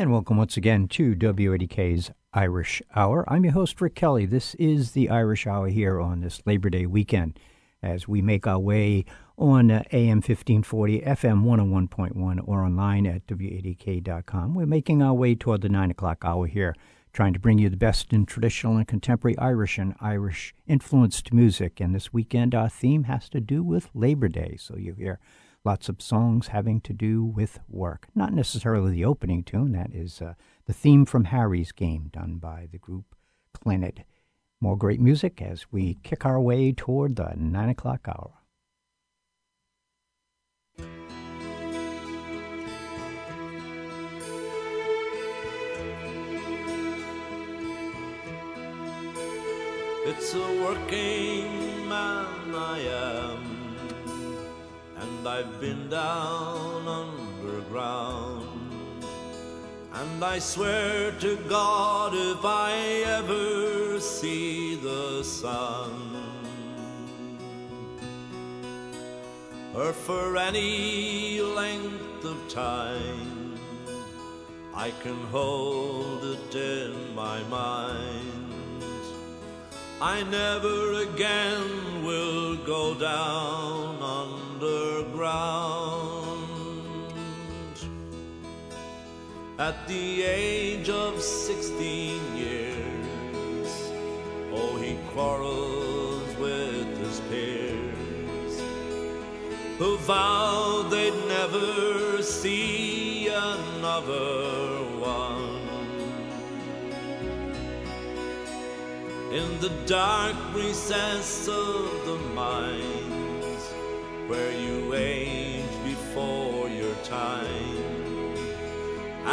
And welcome once again to WADK's Irish Hour. I'm your host, Rick Kelly. This is the Irish Hour here on this Labor Day weekend as we make our way on uh, AM 1540, FM 101.1, or online at WADK.com. We're making our way toward the 9 o'clock hour here, trying to bring you the best in traditional and contemporary Irish and Irish influenced music. And this weekend, our theme has to do with Labor Day. So you hear lots of songs having to do with work. Not necessarily the opening tune, that is uh, the theme from Harry's Game, done by the group Clannad. More great music as we kick our way toward the 9 o'clock hour. It's a working man I am and I've been down underground. And I swear to God, if I ever see the sun, or for any length of time, I can hold it in my mind. I never again will go down underground. At the age of sixteen years, oh, he quarrels with his peers, who vowed they'd never see another one. in the dark recess of the mind where you age before your time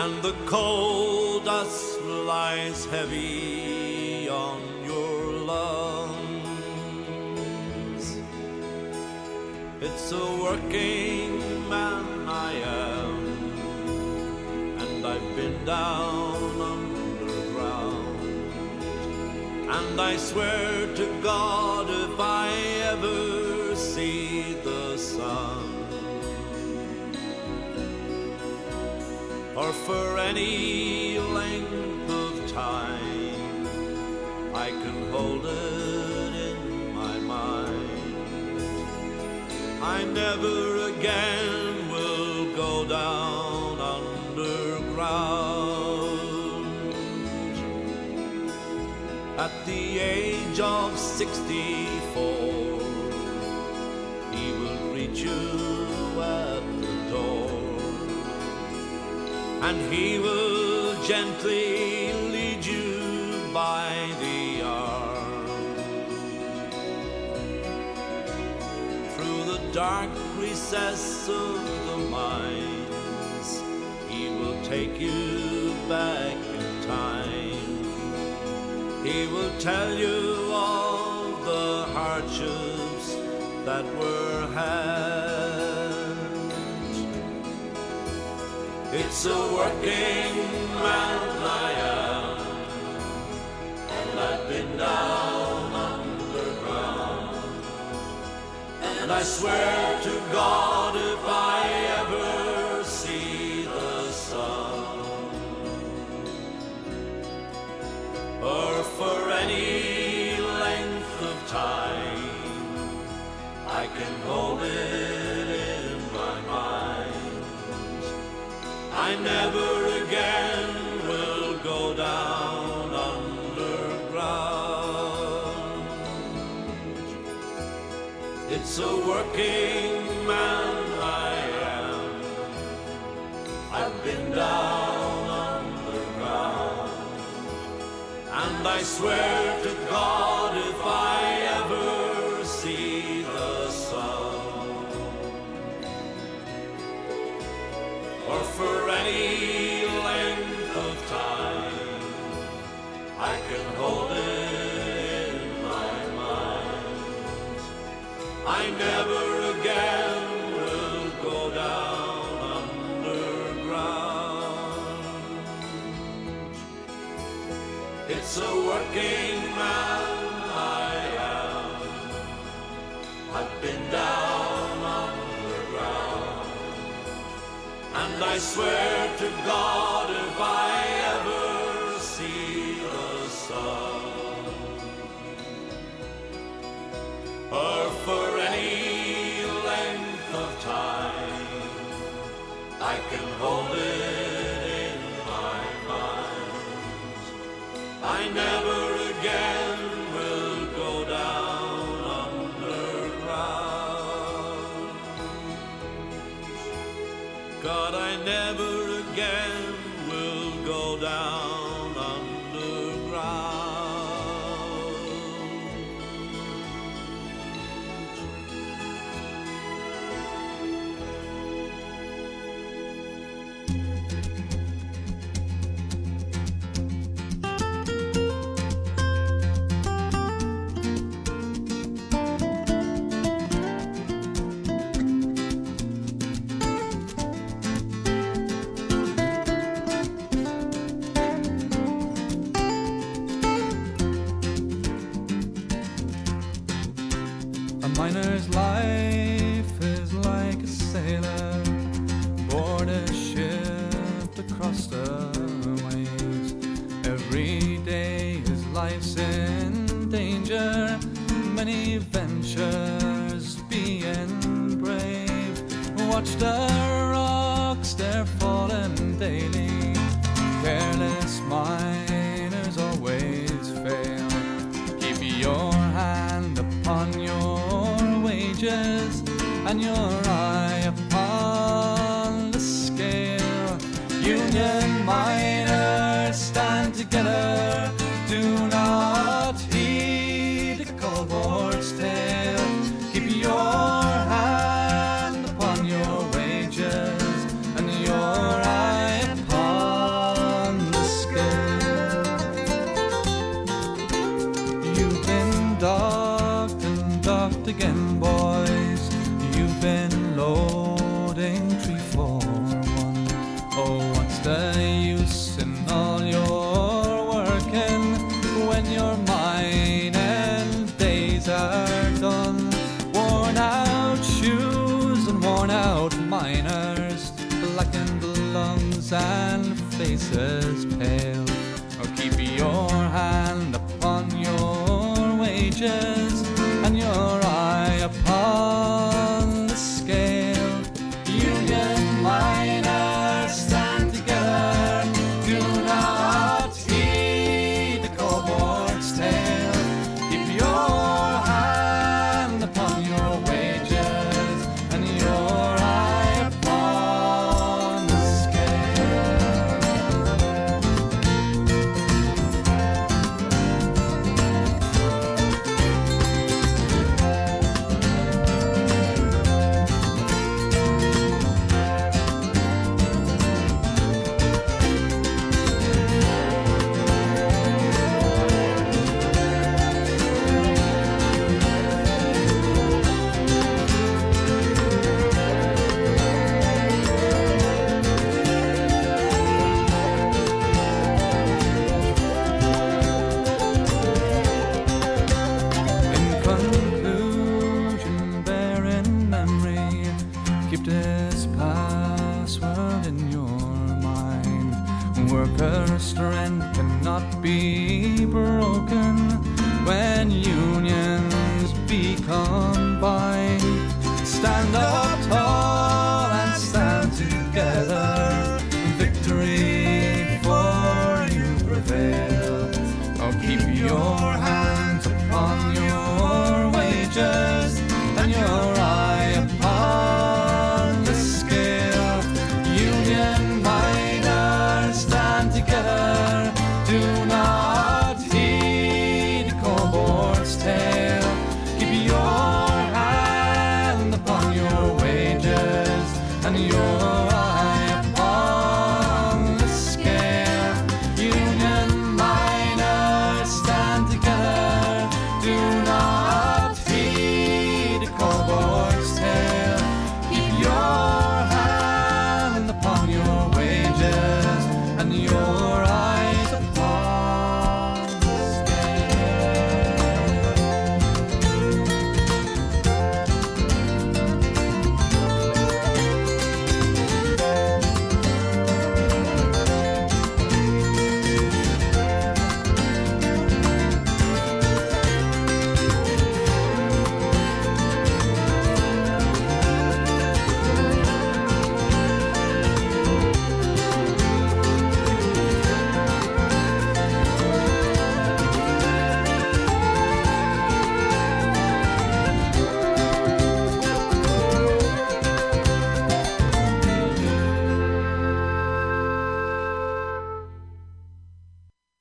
and the coal dust lies heavy on your lungs it's a working man I am and I've been down underground. And I swear to God, if I ever or for any length of time, I can hold it in my mind. I never again and he will gently lead you by the arm through the dark recess of the mines he will take you back in time he will tell you all the hardships that were had. It's a working I am, and I've been down underground. And I swear to God if I I never again will go down underground. It's a working man I am. I've been down underground. And I swear to thinking I am. I've been down on the ground, and I swear to God if I ever see the sun, or for any length of time, I can hold.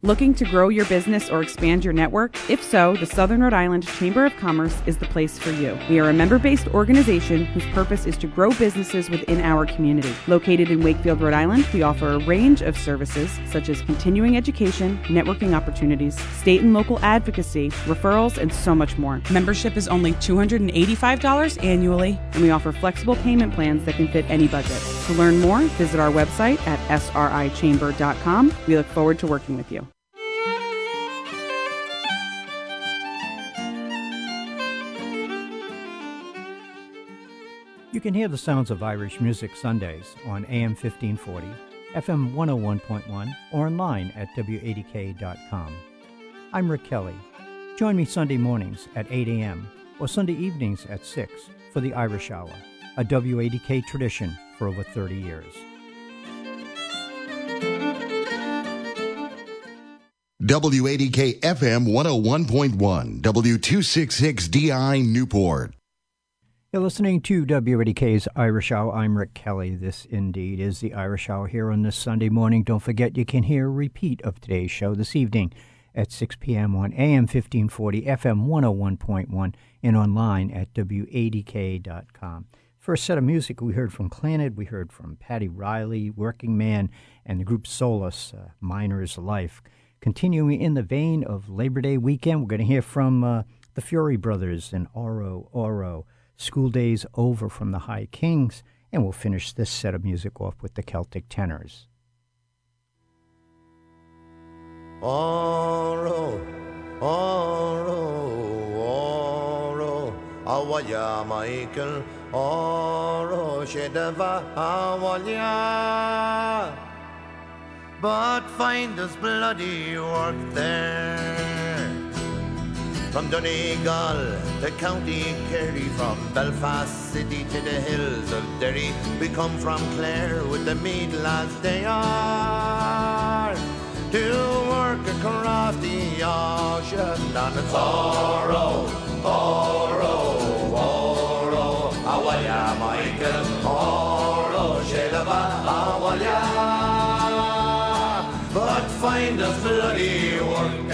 Looking to grow your business or expand your network? If so, the Southern Rhode Island Chamber of Commerce is the place for you. We are a member based organization whose purpose is to grow businesses within our community. Located in Wakefield, Rhode Island, we offer a range of services such as continuing education, networking opportunities, state and local advocacy, referrals, and so much more. Membership is only $285 annually, and we offer flexible payment plans that can fit any budget. To learn more, visit our website at srichamber.com. We look forward to working with you. You can hear the sounds of Irish music Sundays on AM 1540, FM 101.1, or online at WADK.com. I'm Rick Kelly. Join me Sunday mornings at 8 a.m. or Sunday evenings at 6 for the Irish Hour, a WADK tradition for over 30 years. WADK FM 101.1, W266DI Newport. You're listening to WADK's Irish Hour. I'm Rick Kelly. This indeed is the Irish Hour here on this Sunday morning. Don't forget you can hear a repeat of today's show this evening at 6 p.m. on AM 1540, FM 101.1, and online at WADK.com. First set of music we heard from Clannad, we heard from Paddy Reilly, Working Man, and the group Solus, uh, Miner's Life. Continuing in the vein of Labor Day weekend, we're going to hear from uh, the Furey Brothers and Oro Oro. School Days Over from the High Kings, and we'll finish this set of music off with the Celtic Tenors. Oro, oro, oro, awaya Michael, oro, shedava awalya. But find us bloody work there. From Donegal to County Kerry, from Belfast City to the hills of Derry, we come from Clare with the meat lads they are to work across the ocean and it's oro, oro, oro, awalya Michael, oro, shedaba, awalya. But find us bloody. I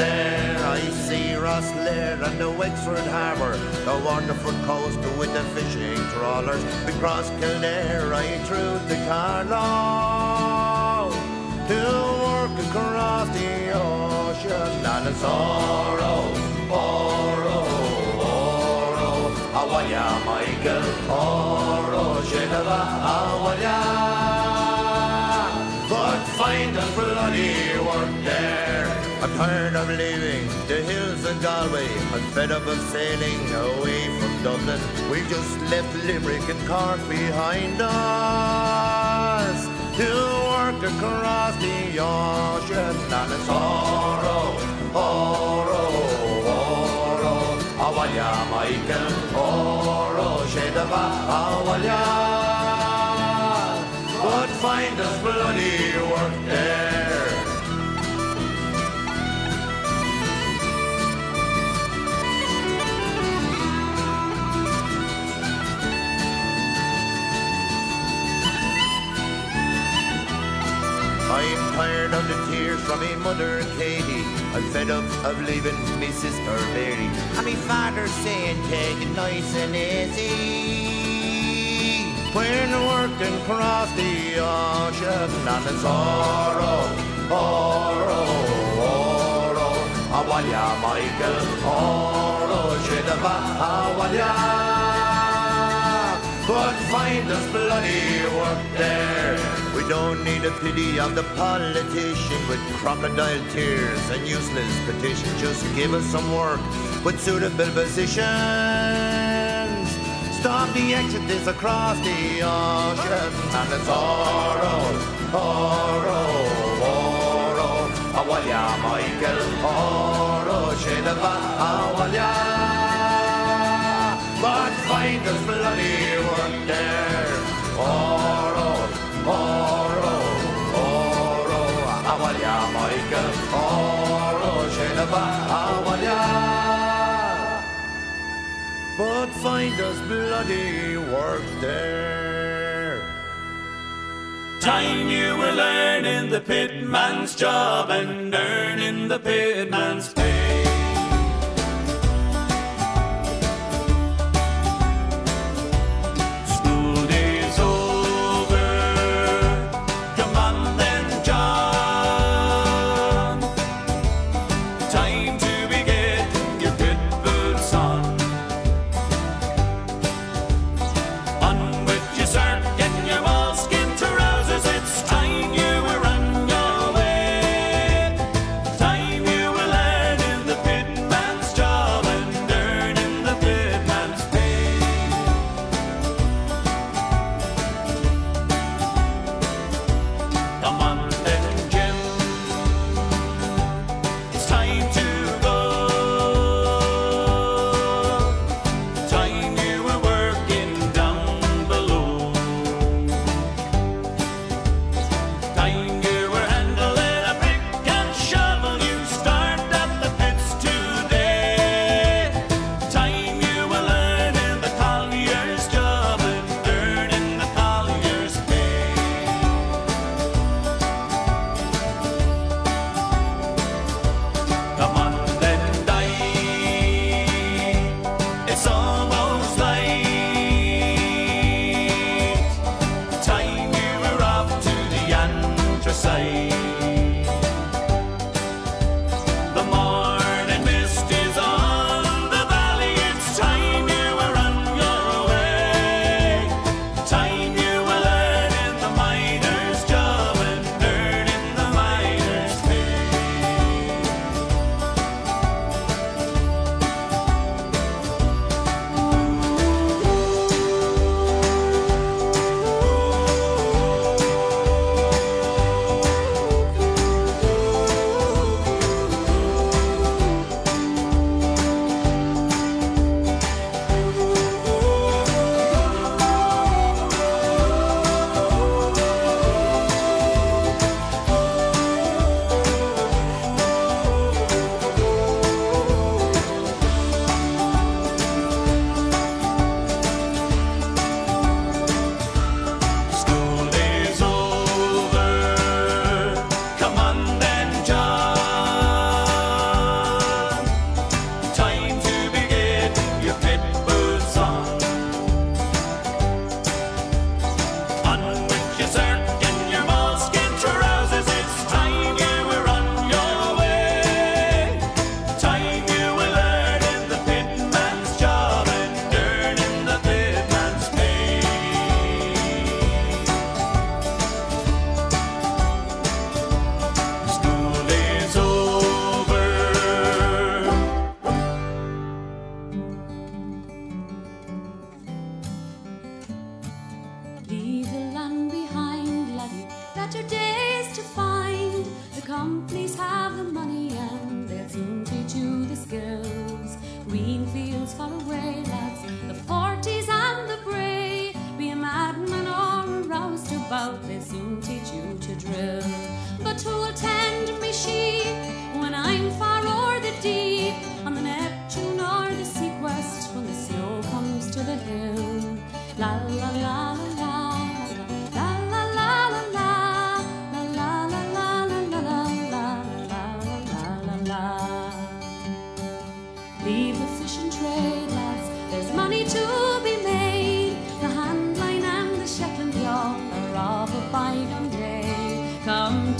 see Rosslare and the Wexford Harbour, the wonderful coast with the fishing trawlers. We cross Kildare right through the Carlow to work across the ocean. And it's oro, oro, oro, awalya Michael, oro, shedaba, awalya but find us bloody tired of leaving the hills of Galway. I'm fed up of sailing away from Dublin. We've just left Limerick and Cork behind us to work across the ocean. And it's oro, oro, oro, awalya Michael, oro, shedaba, awalya but find us bloody work there. I'm tired of the tears from me mother Katie. I'm fed up of leaving me sister Mary. And me father saying take it nice and easy. When working across the ocean and it's oro, oro, oro, awalya Michael, oro, shedaba, awalya. But find us bloody work there. We don't need a pity of the politician with crocodile tears and useless petitions. Just give us some work with suitable positions. Stop the exodus across the ocean and it's oro, oro, oro, awalya Michael, oro, shedaba, awalya. But find us bloody work there, oro, Avaya. But find us bloody work there. Time you were learning the pitman's job and earning the pitman's pay.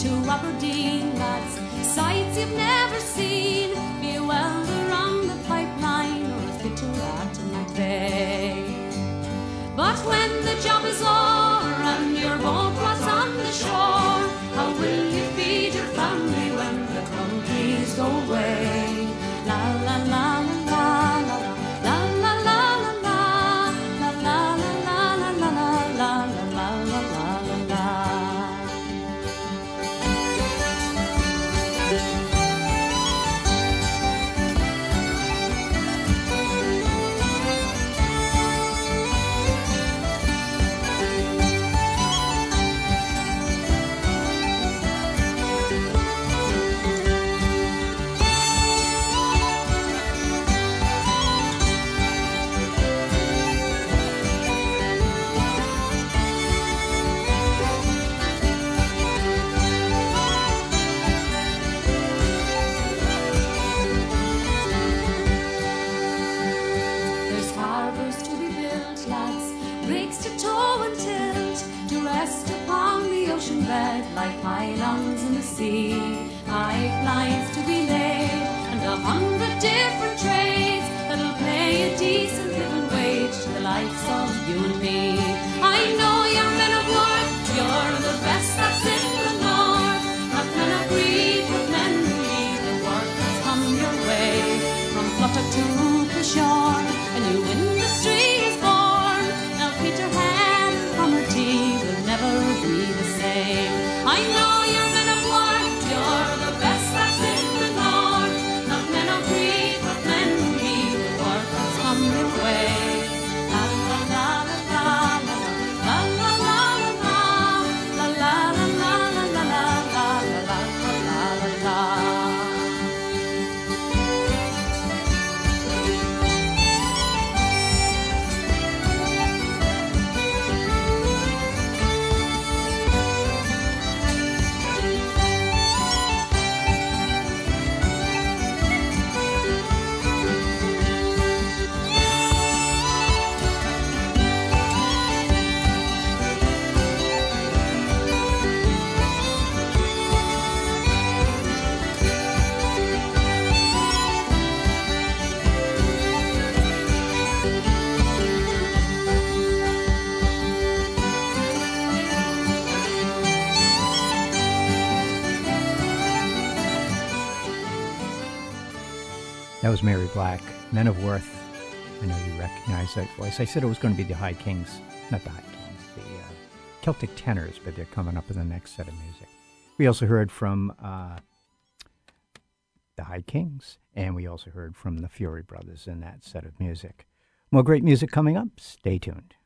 to Aberdeen, lads. Sights you've never seen. Be a welder the pipeline or a fitter at a But when the job is over, was Mary Black, Men of Worth. I know you recognize that voice. I said it was going to be the High Kings, not the High Kings, the uh, Celtic Tenors, but they're coming up in the next set of music. We also heard from uh, the High Kings, and we also heard from the Furey Brothers in that set of music. More great music coming up. Stay tuned.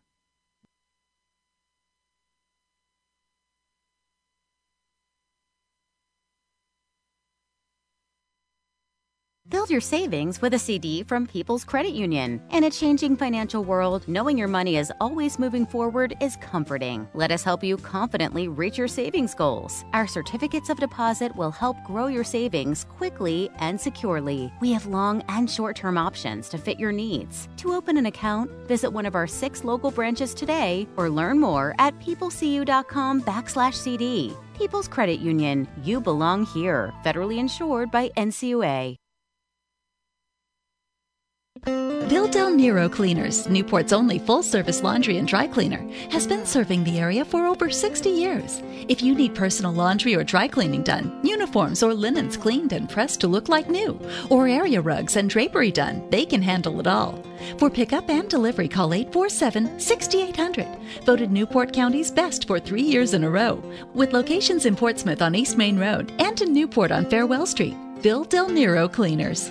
Build your savings with a CD from People's Credit Union. In a changing financial world, knowing your money is always moving forward is comforting. Let us help you confidently reach your savings goals. Our certificates of deposit will help grow your savings quickly and securely. We have long and short term options to fit your needs. To open an account, visit one of our six local branches today or learn more at peoplecu.com backslash CD. People's Credit Union. You belong here. Federally insured by NCUA. Bill Del Nero Cleaners, Newport's only full service laundry and dry cleaner, has been serving the area for over 60 years. If you need personal laundry or dry cleaning done, uniforms or linens cleaned and pressed to look like new, or area rugs and drapery done, they can handle it all. For pickup and delivery, call 847 6800. Voted Newport County's best for three years in a row, with locations in Portsmouth on East Main Road and in Newport on Farewell Street. Bill Del Nero Cleaners.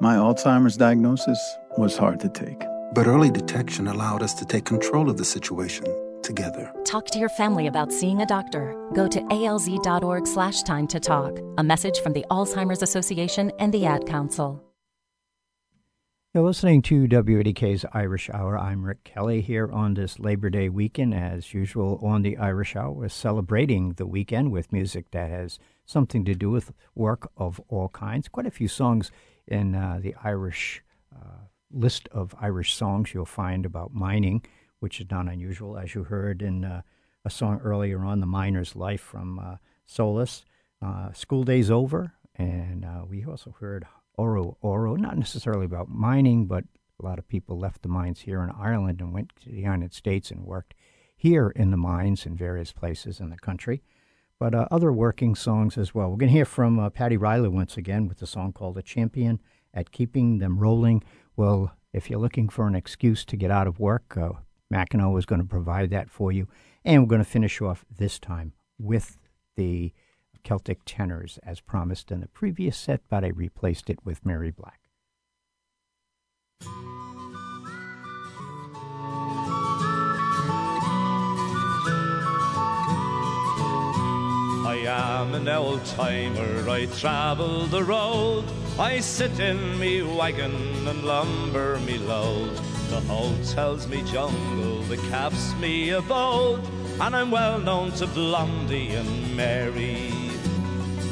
My Alzheimer's diagnosis was hard to take. But early detection allowed us to take control of the situation together. Talk to your family about seeing a doctor. Go to alz.org slash time to talk. A message from the Alzheimer's Association and the Ad Council. You're listening to WADK's Irish Hour. I'm Rick Kelly here on this Labor Day weekend. As usual, on the Irish Hour, we're celebrating the weekend with music that has something to do with work of all kinds. Quite a few songs in uh, the Irish uh, list of Irish songs you'll find about mining, which is not unusual, as you heard in uh, a song earlier on, The Miner's Life from uh, Solus. Uh, School Day's Over, and uh, we also heard Oro Oro, not necessarily about mining, but a lot of people left the mines here in Ireland and went to the United States and worked here in the mines in various places in the country. But uh, other working songs as well. We're going to hear from uh, Paddy Reilly once again with a song called A Champion at Keeping Them Rolling. Well, if you're looking for an excuse to get out of work, uh, Mackinac is going to provide that for you. And we're going to finish off this time with the Celtic tenors as promised in the previous set, but I replaced it with Mary Black. Am an old timer, I travel the road. I sit in me wagon and lumber me load. The hotel's me jungle, the camp's me abode, and I'm well known to Blondie and Mary.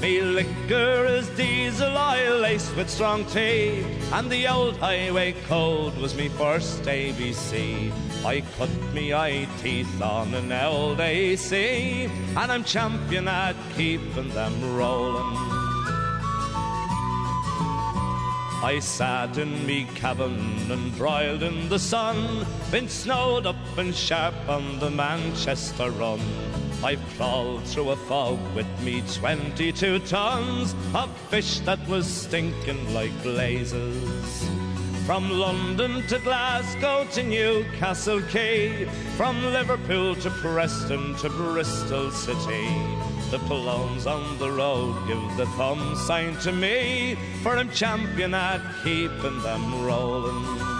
Me liquor is diesel oil laced with strong tea, and the old highway code was me first ABC. I cut me eye teeth on an old AC, and I'm champion at keeping them rolling. I sat in me cabin and broiled in the sun, been snowed up and sharp on the Manchester run. I've through a fog with me 22 tons of fish that was stinking like blazes. From London to Glasgow to Newcastle Quay, from Liverpool to Preston to Bristol City. The palones on the road give the thumb sign to me, for I'm champion at keeping them rolling.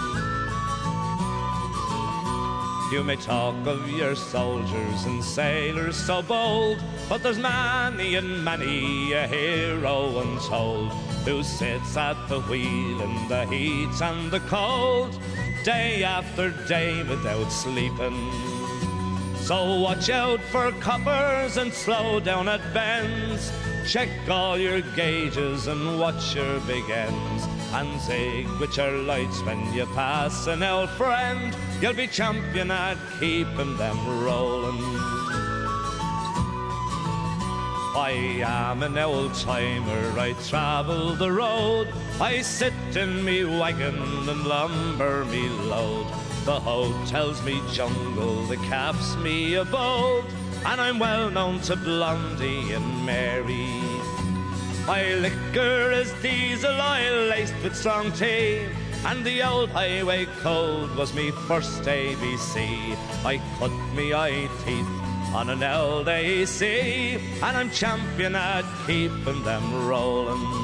You may talk of your soldiers and sailors so bold, but there's many and many a hero untold who sits at the wheel in the heat and the cold, day after day without sleeping. So watch out for coppers and slow down at bends. Check all your gauges and watch your big ends. And zig with your lights when you pass an old friend. You'll be champion at keeping them rolling. I am an old timer, I travel the road. I sit in me wagon and lumber me load. The hotel's me jungle, the camp's me abode, and I'm well known to Blondie and Mary. My liquor is diesel oil laced with strong tea, and the old highway code was me first ABC. I cut me eye teeth on an LAC, and I'm champion at keeping them rolling.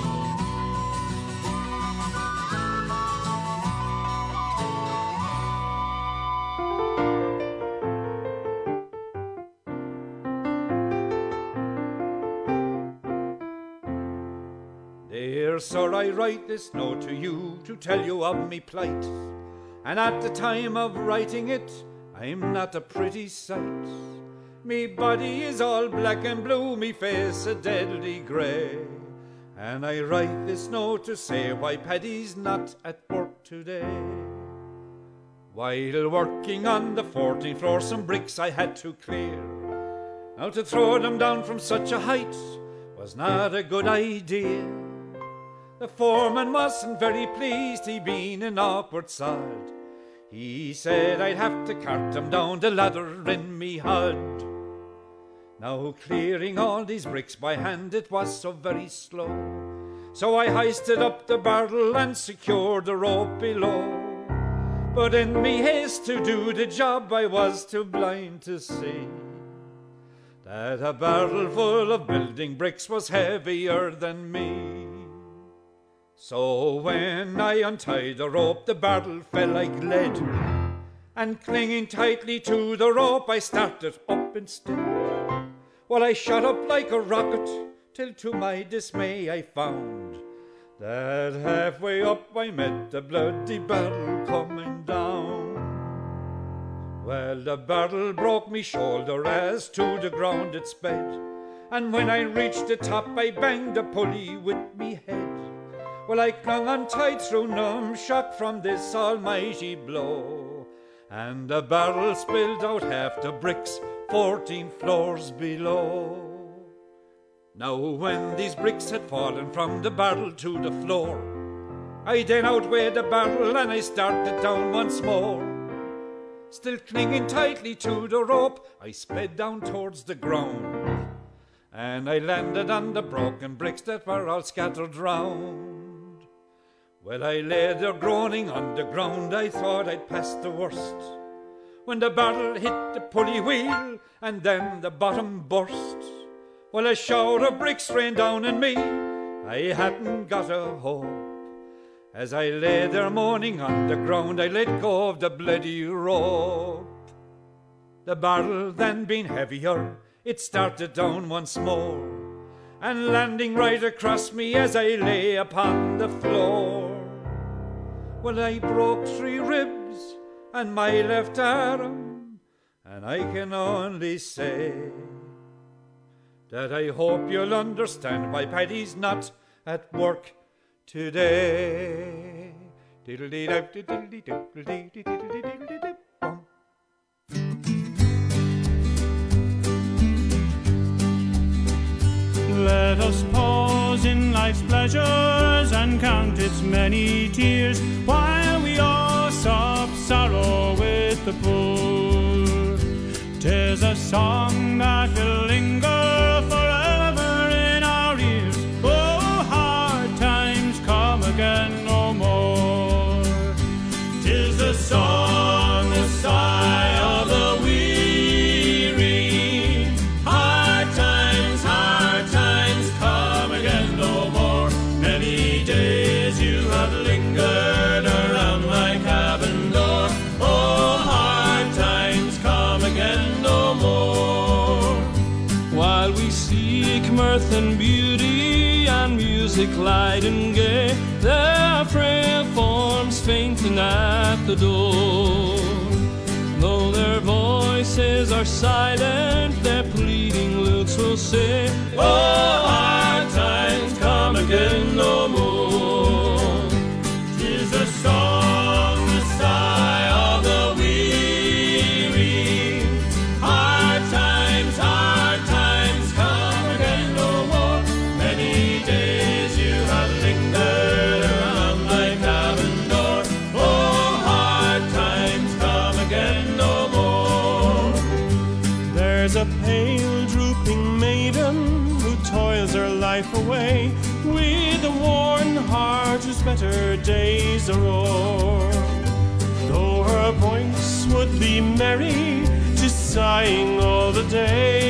Sir, I write this note to you to tell you of me plight. And at the time of writing it, I'm not a pretty sight. Me body is all black and blue, me face a deadly grey. And I write this note to say why Paddy's not at work today. While working on the 14th floor, some bricks I had to clear. Now to throw them down from such a height was not a good idea. The foreman wasn't very pleased, he been an awkward sod. He said I'd have to cart them down the ladder in me hod. Now clearing all these bricks by hand, it was so very slow. So I hoisted up the barrel and secured the rope below. But in me haste to do the job, I was too blind to see that a barrel full of building bricks was heavier than me. So when I untied the rope, the barrel fell like lead. And clinging tightly to the rope, I started up instead. Well, I shot up like a rocket, till to my dismay I found that halfway up I met the bloody barrel coming down. Well, the barrel broke me shoulder as to the ground it sped. And when I reached the top, I banged the pulley with me head. Well, I clung on tight through numb shock from this almighty blow. And the barrel spilled out half the bricks, fourteen floors below. Now, when these bricks had fallen from the barrel to the floor, I then outweighed the barrel and I started down once more. Still clinging tightly to the rope, I sped down towards the ground. And I landed on the broken bricks that were all scattered round. Well, I lay there groaning on the ground, I thought I'd passed the worst. When the barrel hit the pulley wheel, and then the bottom burst. Well, a shower of bricks rained down on me, I hadn't got a hope. As I lay there moaning on the ground, I let go of the bloody rope. The barrel then being heavier, it started down once more. and landing right across me as I lay upon the floor. Well, I broke three ribs and my left arm, and I can only say that I hope you'll understand why Paddy's not at work today. Let us pause in life's pleasures and count its many tears while we all sob sorrow with the poor. Tis a song that will linger light and gay, their frail forms fainting at the door. Though their voices are silent, their pleading looks will say, Oh, hard times come again no better days are o'er. Though her voice would be merry, tis sighing all the day.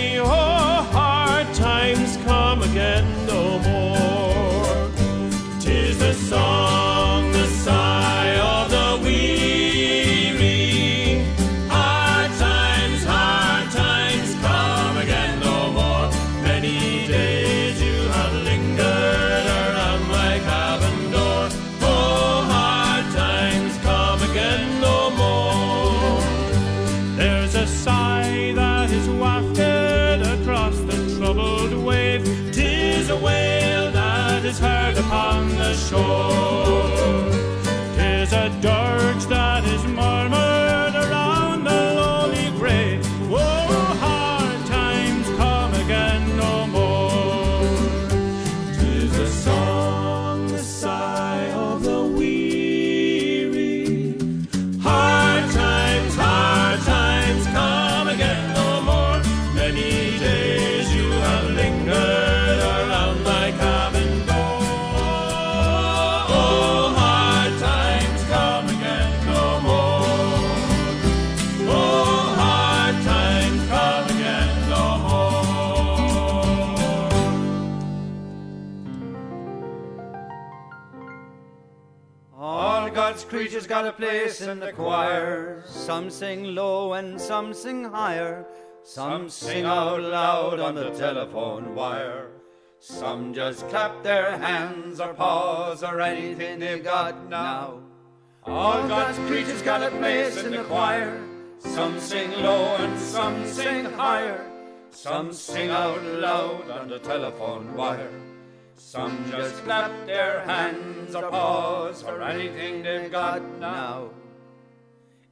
Got a place in the choir. Some sing low and some sing higher. Some sing out loud on the telephone wire. Some just clap their hands or paws or anything they've got now. All God's creatures got a place in the choir. Some sing low and some sing higher. Some sing out loud on the telephone wire. Some just clap their hands or paws for anything they've got now.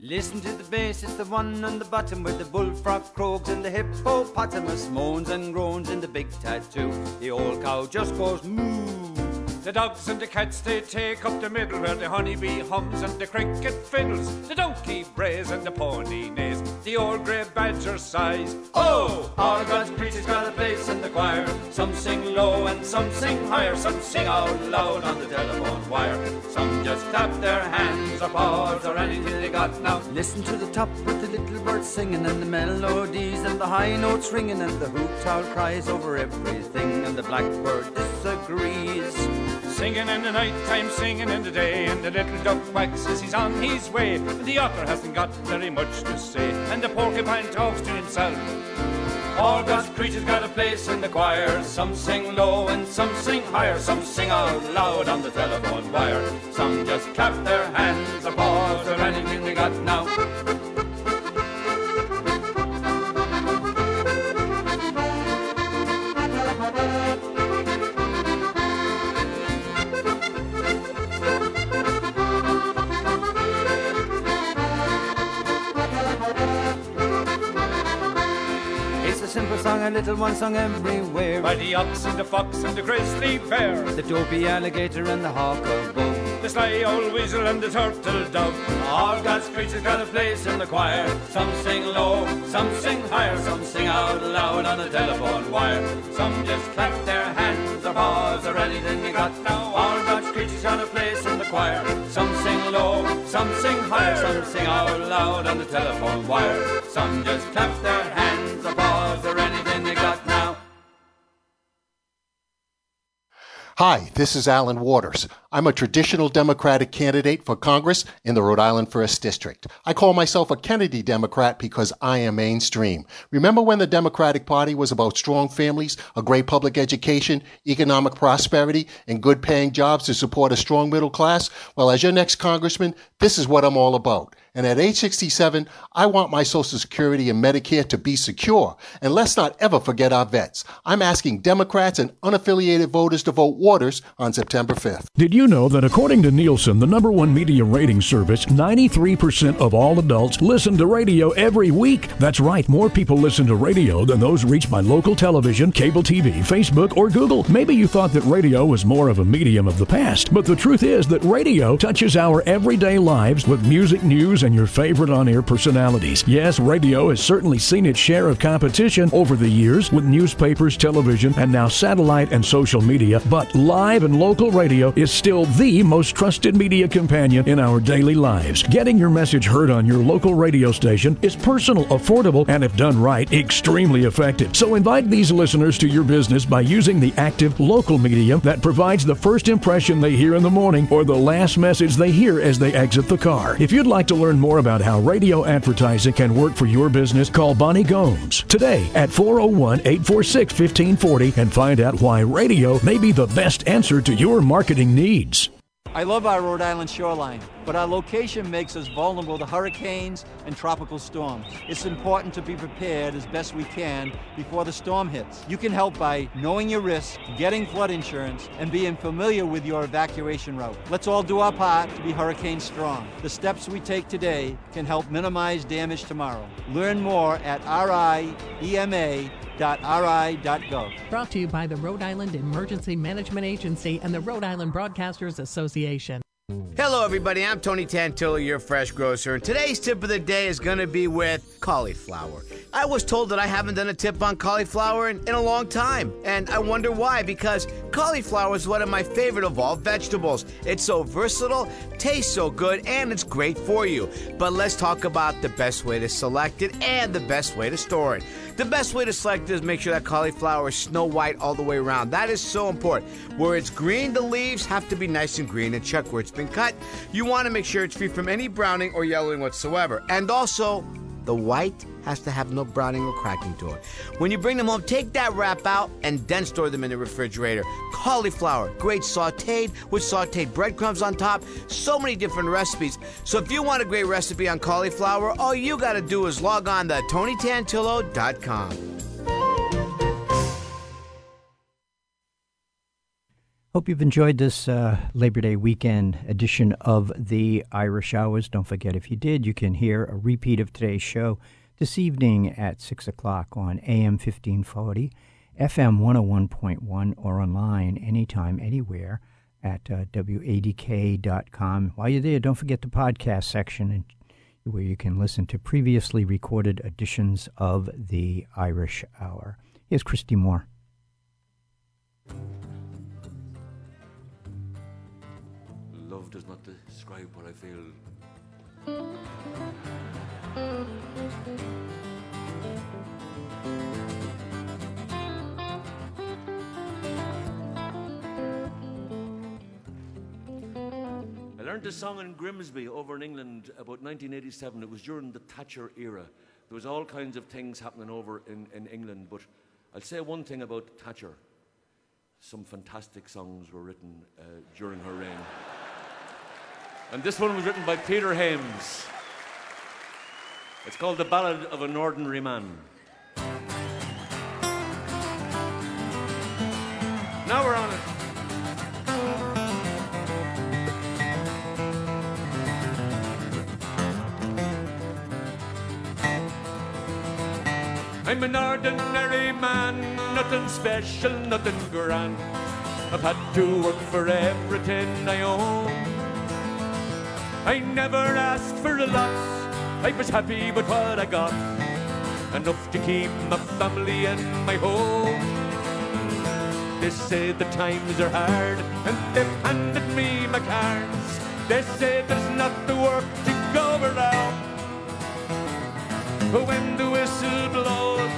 Listen to the bass, it's the one on the bottom where the bullfrog croaks and the hippopotamus moans and groans in the big tattoo. The old cow just goes moo. The dogs and the cats they take up the middle where the honeybee hums and the cricket fiddles. The donkey brays and the pony neighs. The old grey badger sighs. Oh, all God's creatures got a place in the choir. Some sing low and some sing higher. Some sing out loud on the telephone wire. Some just clap their hands or paws or anything they got now. Listen to the top with the little birds singing and the melodies and the high notes ringing and the hoot owl cries over everything and the blackbird disagrees. Singing in the night time, singing in the day, and the little duck waxes he's on his way. And the otter hasn't got very much to say, and the porcupine talks to himself. All God's creatures got a place in the choir. Some sing low and some sing higher. Some sing out loud on the telephone wire. Some just clap their hands, or applause, or anything they got now. Simple song, a little one sung everywhere. By the ox and the fox and the grizzly bear. The dopey alligator and the hawk of bow. The sly old weasel and the turtle dove. All God's creatures got a place in the choir. Some sing low, some sing higher, some sing out loud on the telephone wire. Some just clap their hands or paws or anything they got now. All God's creatures got a place in the choir. Some sing low, some sing higher, some sing out loud on the telephone wire. Some just clap their hands Hi, this is Alan Waters. I'm a traditional Democratic candidate for Congress in the Rhode Island 1st District. I call myself a Kennedy Democrat because I am mainstream. Remember when the Democratic Party was about strong families, a great public education, economic prosperity, and good paying jobs to support a strong middle class? Well, as your next congressman, this is what I'm all about. And at age 67, I want my Social Security and Medicare to be secure. And let's not ever forget our vets. I'm asking Democrats and unaffiliated voters to vote Waters on September 5th. Did you know that according to Nielsen, the number one media rating service, 93% of all adults listen to radio every week? That's right, more people listen to radio than those reached by local television, cable TV, Facebook, or Google. Maybe you thought that radio was more of a medium of the past, but the truth is that radio touches our everyday lives with music, news, and your favorite on air personalities. Yes, radio has certainly seen its share of competition over the years with newspapers, television, and now satellite and social media, but live and local radio is still the most trusted media companion in our daily lives. Getting your message heard on your local radio station is personal, affordable, and if done right, extremely effective. So invite these listeners to your business by using the active local medium that provides the first impression they hear in the morning or the last message they hear as they exit the car. If you'd like to learn more about how radio advertising can work for your business, call Bonnie Gomes today at 401 846 1540 and find out why radio may be the best answer to your marketing needs. I love our Rhode Island shoreline, but our location makes us vulnerable to hurricanes and tropical storms. It's important to be prepared as best we can before the storm hits. You can help by knowing your risks, getting flood insurance, and being familiar with your evacuation route. Let's all do our part to be hurricane strong. The steps we take today can help minimize damage tomorrow. Learn more at riema.ri.gov. Brought to you by the Rhode Island Emergency Management Agency and the Rhode Island Broadcasters Association. Hello, everybody. I'm Tony Tantillo, your fresh grocer, and today's tip of the day is going to be with cauliflower. I was told that I haven't done a tip on cauliflower in, in a long time, and I wonder why, because cauliflower is one of my favorite of all vegetables. It's so versatile, tastes so good, and it's great for you. But let's talk about the best way to select it and the best way to store it. The best way to select it is make sure that cauliflower is snow white all the way around. That is so important. Where it's green, the leaves have to be nice and green, and check where it's been cut. You want to make sure it's free from any browning or yellowing whatsoever. And also, the white has to have no browning or cracking to it. When you bring them home, take that wrap out and then store them in the refrigerator. Cauliflower, great sauteed with sauteed breadcrumbs on top. So many different recipes. So if you want a great recipe on cauliflower, all you got to do is log on to TonyTantillo.com. Hope you've enjoyed this uh, Labor Day weekend edition of the Irish Hours. Don't forget, if you did, you can hear a repeat of today's show this evening at 6 o'clock on AM 1540, FM 101.1, or online anytime, anywhere at uh, WADK.com. While you're there, don't forget the podcast section and where you can listen to previously recorded editions of the Irish Hour. Here's Christy Moore. Does not describe what I feel. I learned this song in Grimsby over in England about 1987. It was during the Thatcher era. there was all kinds of things happening over in, in England, but I'll say one thing about Thatcher. Some fantastic songs were written uh, during her reign. And this one was written by Peter Hames. It's called The Ballad of an Ordinary Man. Now we're on it. I'm an ordinary man, nothing special, nothing grand. I've had to work for everything I own. I never asked for a lot, I was happy with what I got. Enough to keep my family and my home. They say the times are hard, and they've handed me my cards. They say there's not the work to go around. But when the whistle blows,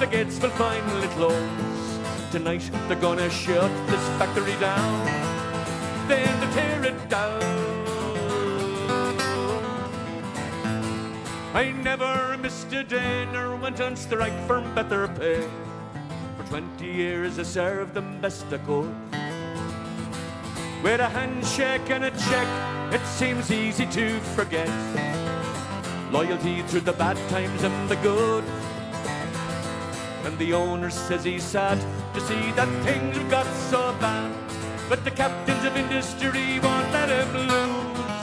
the gates will finally close. Tonight they're gonna shut this factory down. Then they tear it down. I never missed a day nor went on strike for better pay. For 20 years I served them best I could. With a handshake and a check, it seems easy to forget. Loyalty through the bad times and the good. And the owner says he's sad to see that things have got so bad. But the captains of industry won't let him lose.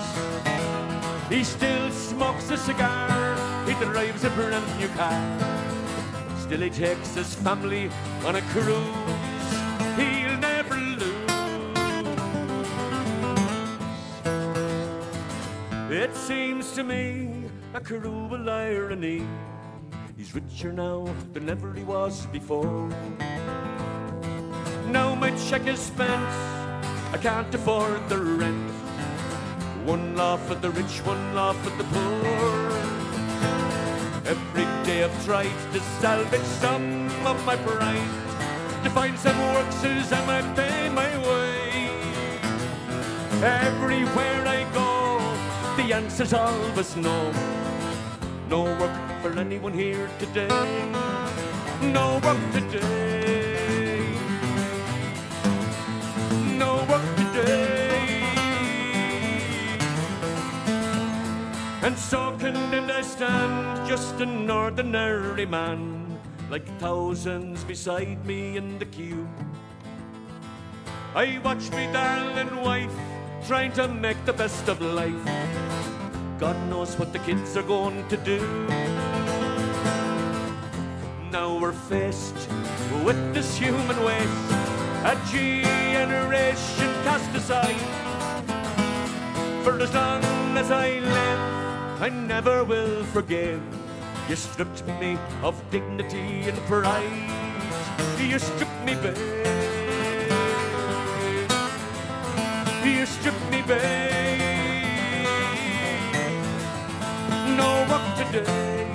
He still smokes a cigar, he drives a brand new car. Still he takes his family on a cruise. He'll never lose. It seems to me a cruel irony. He's richer now than ever he was before. Now my check is spent, I can't afford the rent. One laugh for the rich, one laugh for the poor. Every day I've tried to salvage some of my pride, to find some work says I might pay my way. Everywhere I go, the answer's always no. No work for anyone here today. No work today. And so condemned I stand, just an ordinary man, like thousands beside me in the queue. I watch me darling wife trying to make the best of life. God knows what the kids are going to do. Now we're faced with this human waste, a generation cast aside. For as long as I live, I never will forgive. You stripped me of dignity and pride. You stripped me bare. You stripped me bare. No work today.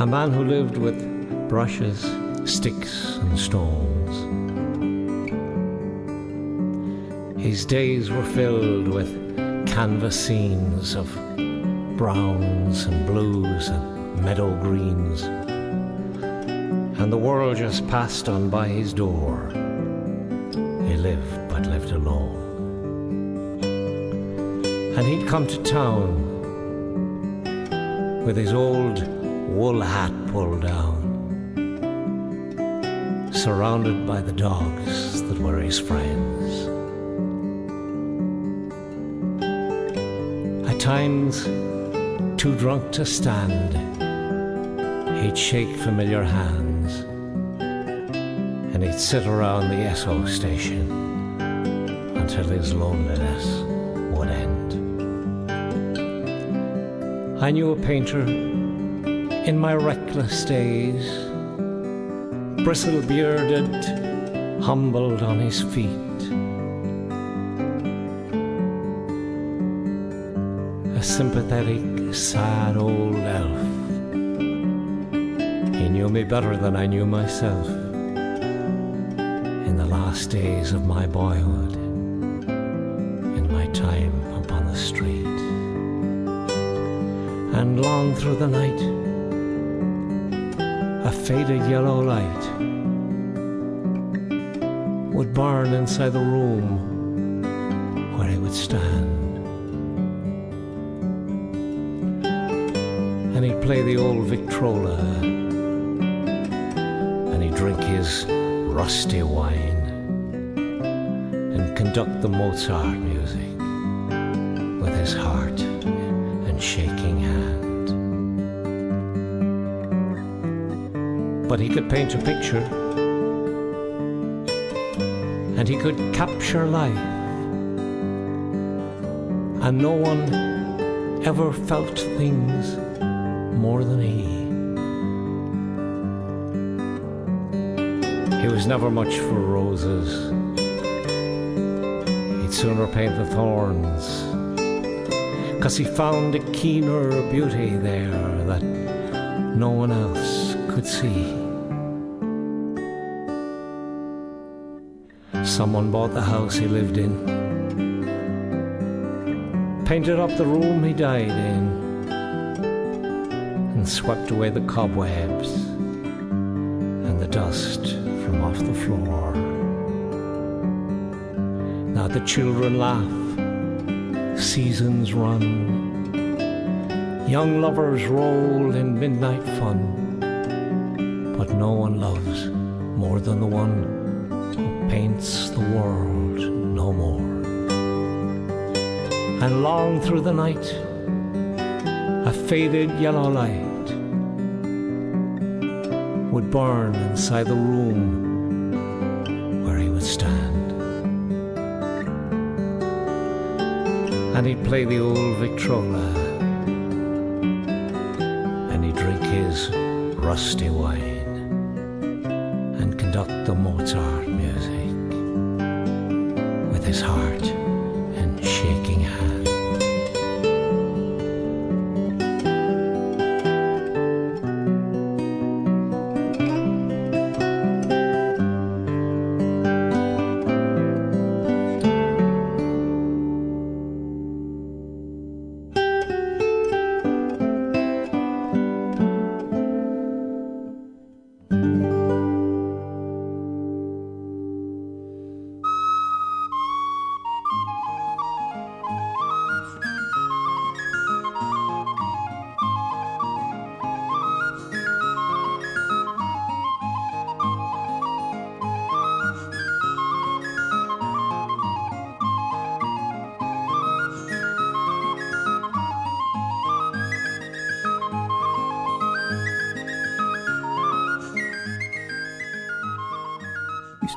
A man who lived with brushes, sticks, and stones. His days were filled with canvas scenes of browns and blues and meadow greens. And the world just passed on by his door. He lived but lived alone. And he'd come to town with his old wool hat pulled down, surrounded by the dogs that were his friends. At times, too drunk to stand, he'd shake familiar hands and he'd sit around the Esso station until his loneliness would end. I knew a painter in my reckless days, bristle bearded, humbled on his feet. A sympathetic, sad old elf. He knew me better than I knew myself in the last days of my boyhood, in my time upon the street. And long through the night, faded yellow light would burn inside the room where he would stand. And he'd play the old Victrola, and he'd drink his rusty wine, and conduct the Mozart music But he could paint a picture and he could capture life. And no one ever felt things more than he. He was never much for roses. He'd sooner paint the thorns. Cause he found a keener beauty there that no one else could see. Someone bought the house he lived in, painted up the room he died in, and swept away the cobwebs and the dust from off the floor. Now the children laugh, seasons run, young lovers roll in midnight fun, no one loves more than the one who paints the world no more. And long through the night, a faded yellow light would burn inside the room where he would stand. And he'd play the old Victrola, and he'd drink his rusty wine Mozart music with his heart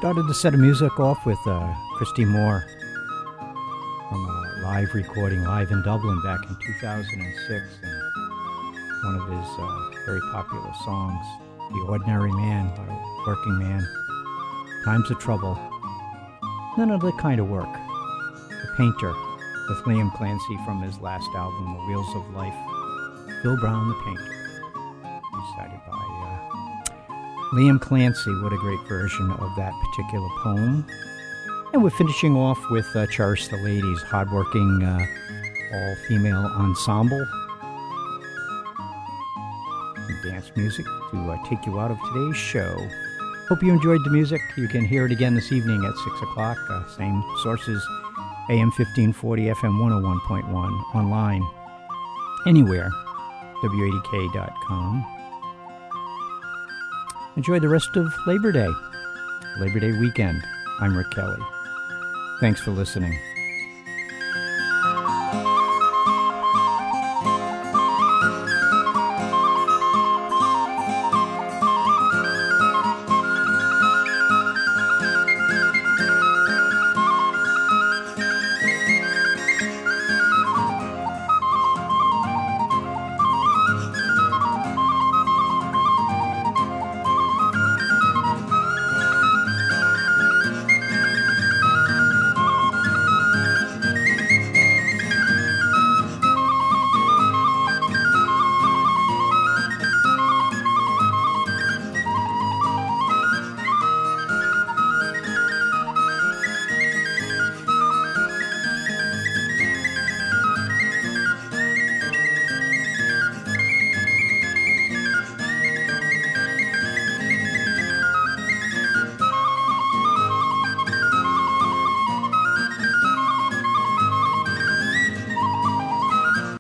started the set of music off with uh, Christy Moore from a live recording live in Dublin back in 2006 and one of his uh, very popular songs, The Ordinary Man, about a working man. Times of Trouble. None of the kind of work. The Painter with Liam Clancy from his last album, The Wheels of Life. Bill Brown, the Painter. Recited by uh, Liam Clancy, what a great version of that particular poem. And we're finishing off with uh, Cherish the Ladies, hardworking uh, all female ensemble. Some dance music to uh, take you out of today's show. Hope you enjoyed the music. You can hear it again this evening at 6 o'clock. Uh, same sources AM 1540, FM 101.1, online, anywhere, WADK.com. Enjoy the rest of Labor Day, Labor Day weekend. I'm Rick Kelly. Thanks for listening.